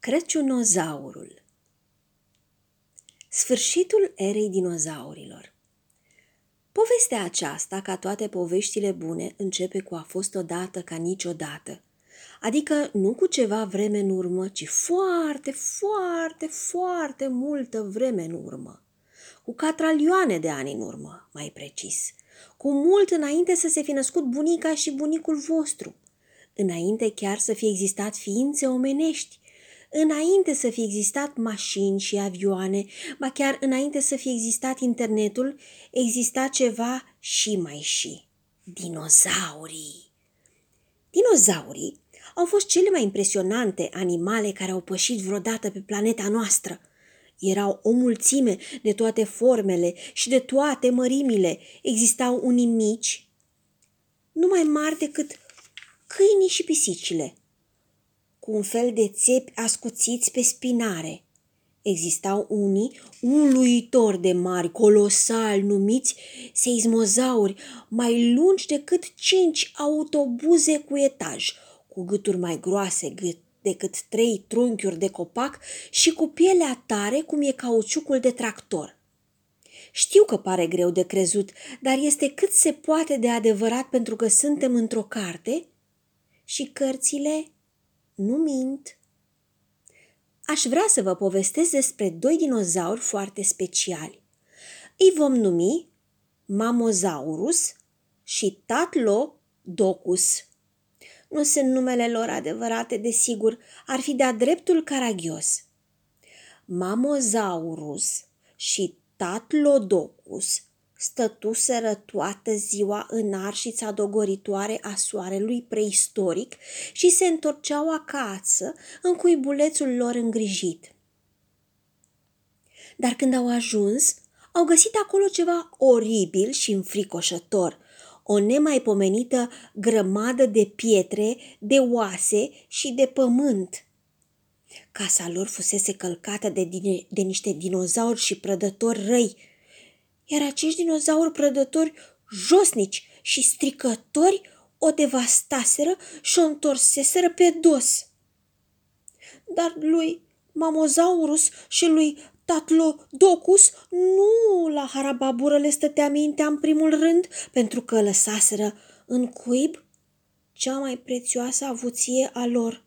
Crăciunozaurul Sfârșitul erei dinozaurilor Povestea aceasta, ca toate poveștile bune, începe cu a fost odată ca niciodată. Adică nu cu ceva vreme în urmă, ci foarte, foarte, foarte multă vreme în urmă. Cu catralioane de ani în urmă, mai precis. Cu mult înainte să se fi născut bunica și bunicul vostru. Înainte chiar să fie existat ființe omenești, înainte să fie existat mașini și avioane, ba chiar înainte să fie existat internetul, exista ceva și mai și. Dinozaurii. Dinozaurii au fost cele mai impresionante animale care au pășit vreodată pe planeta noastră. Erau o mulțime de toate formele și de toate mărimile. Existau unii mici, nu mai mari decât câinii și pisicile – cu un fel de țepi ascuțiți pe spinare. Existau unii uluitori de mari, colosali, numiți seismozauri, mai lungi decât cinci autobuze cu etaj, cu gâturi mai groase decât trei trunchiuri de copac și cu pielea tare cum e cauciucul de tractor. Știu că pare greu de crezut, dar este cât se poate de adevărat pentru că suntem într-o carte și cărțile nu mint. Aș vrea să vă povestesc despre doi dinozauri foarte speciali. Îi vom numi Mamozaurus și Tatlodocus. Nu sunt numele lor adevărate, desigur, ar fi de-a dreptul caragios. Mamozaurus și Tatlodocus stătuseră toată ziua în arșița dogoritoare a soarelui preistoric și se întorceau acasă în cuibulețul lor îngrijit. Dar când au ajuns, au găsit acolo ceva oribil și înfricoșător, o nemaipomenită grămadă de pietre, de oase și de pământ. Casa lor fusese călcată de, dine, de niște dinozauri și prădători răi, iar acești dinozauri prădători josnici și stricători o devastaseră și o întorseseră pe dos. Dar lui Mamozaurus și lui Tatlodocus nu la harababură le stătea mintea în primul rând, pentru că lăsaseră în cuib cea mai prețioasă avuție a lor.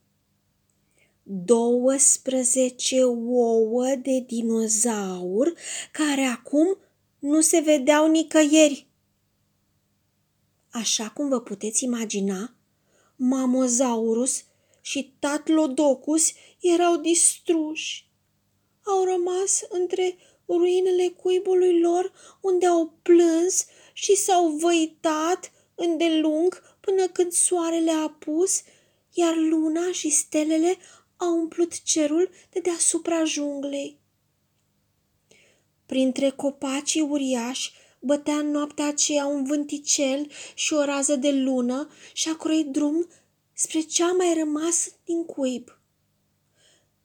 12 ouă de dinozaur care acum nu se vedeau nicăieri. Așa cum vă puteți imagina, Mamozaurus și Tatlodocus erau distruși. Au rămas între ruinele cuibului lor unde au plâns și s-au văitat îndelung până când soarele a pus, iar luna și stelele au umplut cerul de deasupra junglei. Printre copacii uriași bătea în noaptea aceea un vânticel și o rază de lună și a croit drum spre cea mai rămas din cuib.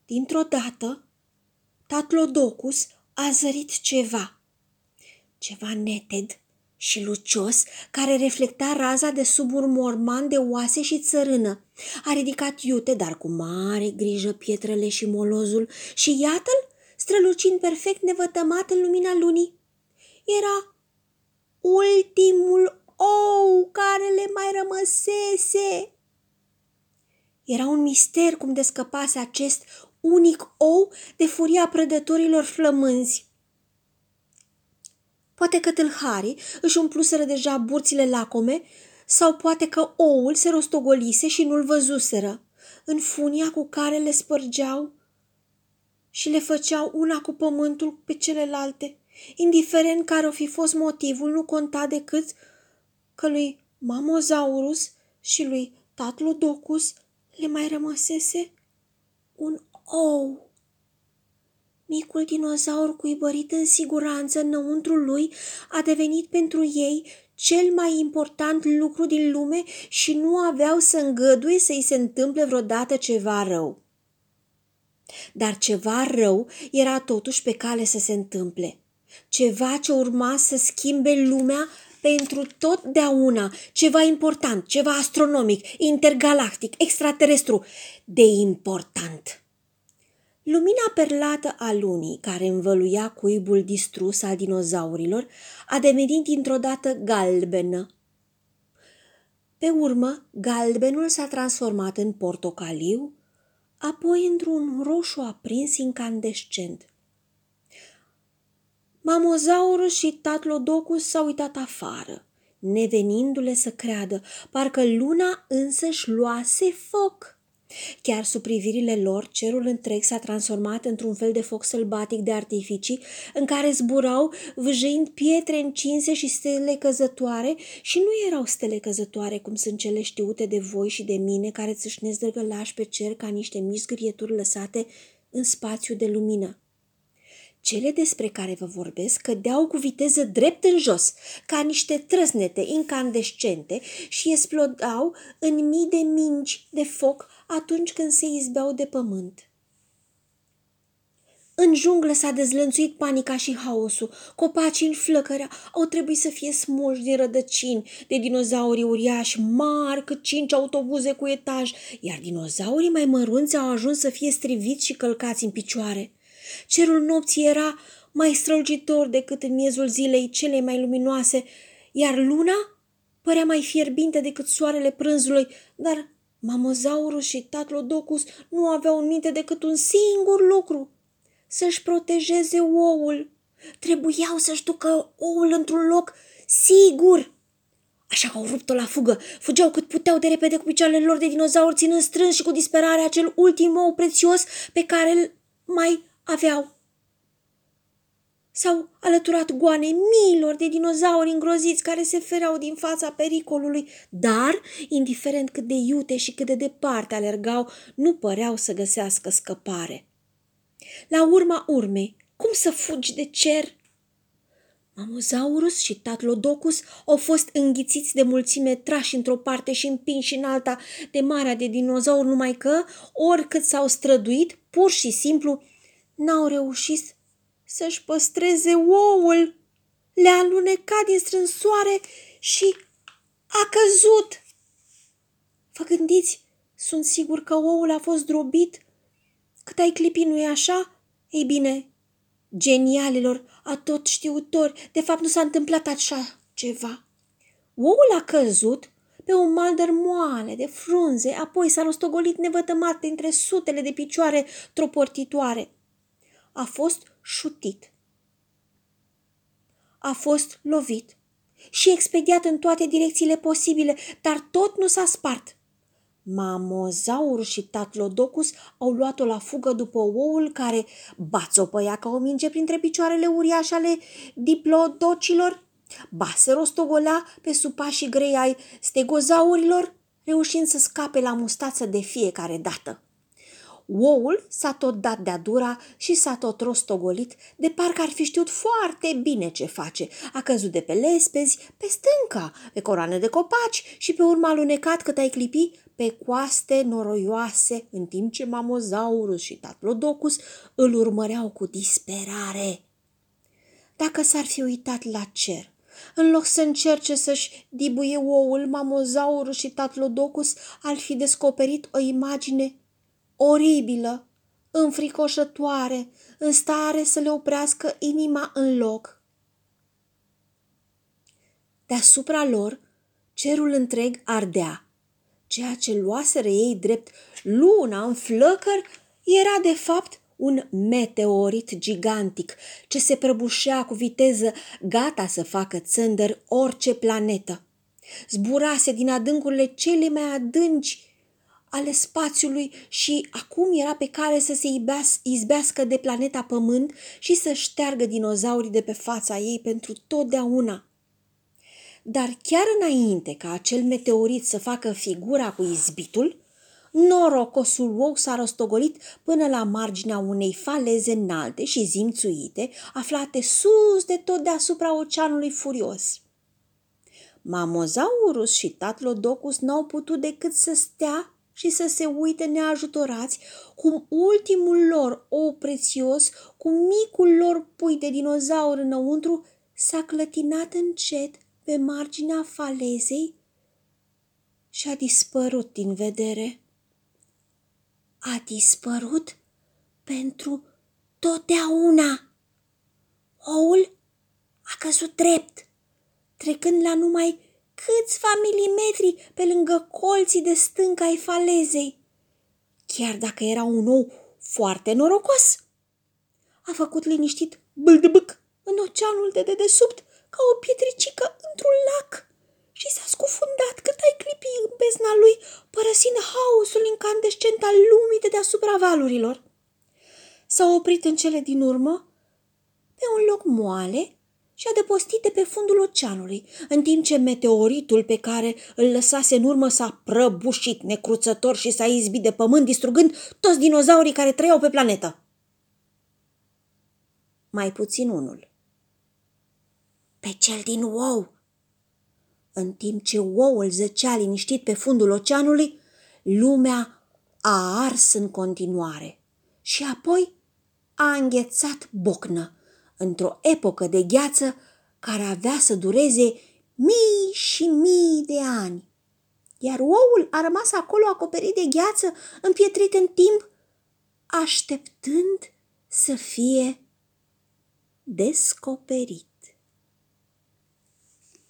Dintr-o dată, Tatlodocus a zărit ceva. Ceva neted și lucios care reflecta raza de sub un morman de oase și țărână. A ridicat iute, dar cu mare grijă pietrele și molozul și iată-l strălucind perfect nevătămat în lumina lunii. Era ultimul ou care le mai rămăsese. Era un mister cum de scăpase acest unic ou de furia prădătorilor flămânzi. Poate că tâlharii își umpluseră deja burțile lacome sau poate că oul se rostogolise și nu-l văzuseră. În funia cu care le spărgeau și le făceau una cu pământul pe celelalte. Indiferent care o fi fost motivul, nu conta decât că lui Mamozaurus și lui Tatlodocus le mai rămăsese un ou. Micul dinozaur cuibărit în siguranță înăuntru lui a devenit pentru ei cel mai important lucru din lume și nu aveau să îngăduie să-i se întâmple vreodată ceva rău. Dar ceva rău era totuși pe cale să se întâmple. Ceva ce urma să schimbe lumea pentru totdeauna, ceva important, ceva astronomic, intergalactic, extraterestru, de important. Lumina perlată a lunii, care învăluia cuibul distrus al dinozaurilor, a devenit dintr-o dată galbenă. Pe urmă, galbenul s-a transformat în portocaliu, apoi într-un roșu aprins incandescent. Mamozaurus și Tatlodocus s-au uitat afară, nevenindu-le să creadă, parcă luna însăși luase foc. Chiar sub privirile lor, cerul întreg s-a transformat într-un fel de foc sălbatic de artificii, în care zburau vâjâind pietre încinse și stele căzătoare și nu erau stele căzătoare cum sunt cele știute de voi și de mine, care țâșnesc drăgălași pe cer ca niște mici zgârieturi lăsate în spațiu de lumină. Cele despre care vă vorbesc cădeau cu viteză drept în jos, ca niște trăsnete incandescente și explodau în mii de mingi de foc atunci când se izbeau de pământ. În junglă s-a dezlănțuit panica și haosul. Copacii în flăcărea au trebuit să fie smulși din rădăcini de dinozauri uriași, mari cât cinci autobuze cu etaj, iar dinozaurii mai mărunți au ajuns să fie striviți și călcați în picioare. Cerul nopții era mai strălucitor decât în miezul zilei cele mai luminoase, iar luna părea mai fierbinte decât soarele prânzului, dar Mamozaurus și Tatlodocus nu aveau în minte decât un singur lucru, să-și protejeze oul. Trebuiau să-și ducă oul într-un loc sigur. Așa că au rupt-o la fugă, fugeau cât puteau de repede cu picioarele lor de dinozauri, ținând strâns și cu disperare acel ultim ou prețios pe care îl mai aveau. S-au alăturat goanei miilor de dinozauri îngroziți care se fereau din fața pericolului, dar, indiferent cât de iute și cât de departe alergau, nu păreau să găsească scăpare. La urma urmei, cum să fugi de cer? Mamozaurus și Tatlodocus au fost înghițiți de mulțime trași într-o parte și împinși în alta de marea de dinozauri, numai că, oricât s-au străduit, pur și simplu n-au reușit să-și păstreze oul. Le-a alunecat din strânsoare și a căzut. Vă gândiți, sunt sigur că oul a fost drobit? Cât ai clipi, nu-i așa? Ei bine, genialilor, a tot știutori, de fapt nu s-a întâmplat așa ceva. Oul a căzut pe un maldăr moale de frunze, apoi s-a rostogolit nevătămat între sutele de picioare troportitoare. A fost șutit. A fost lovit și expediat în toate direcțiile posibile, dar tot nu s-a spart. Mamozaur și Tatlodocus au luat-o la fugă după oul care bațopăia ca o minge printre picioarele uriașe ale diplodocilor, ba se rostogolea pe supașii grei ai stegozaurilor, reușind să scape la mustață de fiecare dată. Oul s-a tot dat de-a dura și s-a tot rostogolit, de parcă ar fi știut foarte bine ce face. A căzut de pe lespezi, pe stânca, pe coroane de copaci și pe urma alunecat cât ai clipi pe coaste noroioase, în timp ce Mamozaurus și Tatlodocus îl urmăreau cu disperare. Dacă s-ar fi uitat la cer, în loc să încerce să-și dibuie oul, Mamozaurus și Tatlodocus ar fi descoperit o imagine oribilă, înfricoșătoare, în stare să le oprească inima în loc. Deasupra lor, cerul întreg ardea. Ceea ce luaseră ei drept luna în flăcări era de fapt un meteorit gigantic ce se prăbușea cu viteză gata să facă țândări orice planetă. Zburase din adâncurile cele mai adânci ale spațiului și acum era pe cale să se izbească de planeta Pământ și să șteargă dinozaurii de pe fața ei pentru totdeauna. Dar chiar înainte ca acel meteorit să facă figura cu izbitul, norocosul ou s-a rostogolit până la marginea unei faleze înalte și zimțuite, aflate sus de tot deasupra oceanului furios. Mamozaurus și Tatlodocus n-au putut decât să stea și să se uite neajutorați cum ultimul lor ou prețios, cu micul lor pui de dinozaur înăuntru, s-a clătinat încet pe marginea falezei și a dispărut din vedere. A dispărut pentru totdeauna. Oul a căzut drept, trecând la numai câțiva milimetri pe lângă colții de stânca ai falezei. Chiar dacă era un ou foarte norocos, a făcut liniștit bâldăbâc în oceanul de dedesubt ca o pietricică într-un lac și s-a scufundat cât ai clipi în bezna lui, părăsind haosul incandescent al lumii de deasupra valurilor. S-a oprit în cele din urmă pe un loc moale și a depostit de pe fundul oceanului, în timp ce meteoritul pe care îl lăsase în urmă s-a prăbușit necruțător și s-a izbit de pământ, distrugând toți dinozaurii care trăiau pe planetă. Mai puțin unul. Pe cel din ou. În timp ce oul zăcea liniștit pe fundul oceanului, lumea a ars în continuare și apoi a înghețat bocnă într-o epocă de gheață care avea să dureze mii și mii de ani. Iar oul a rămas acolo acoperit de gheață, împietrit în timp, așteptând să fie descoperit.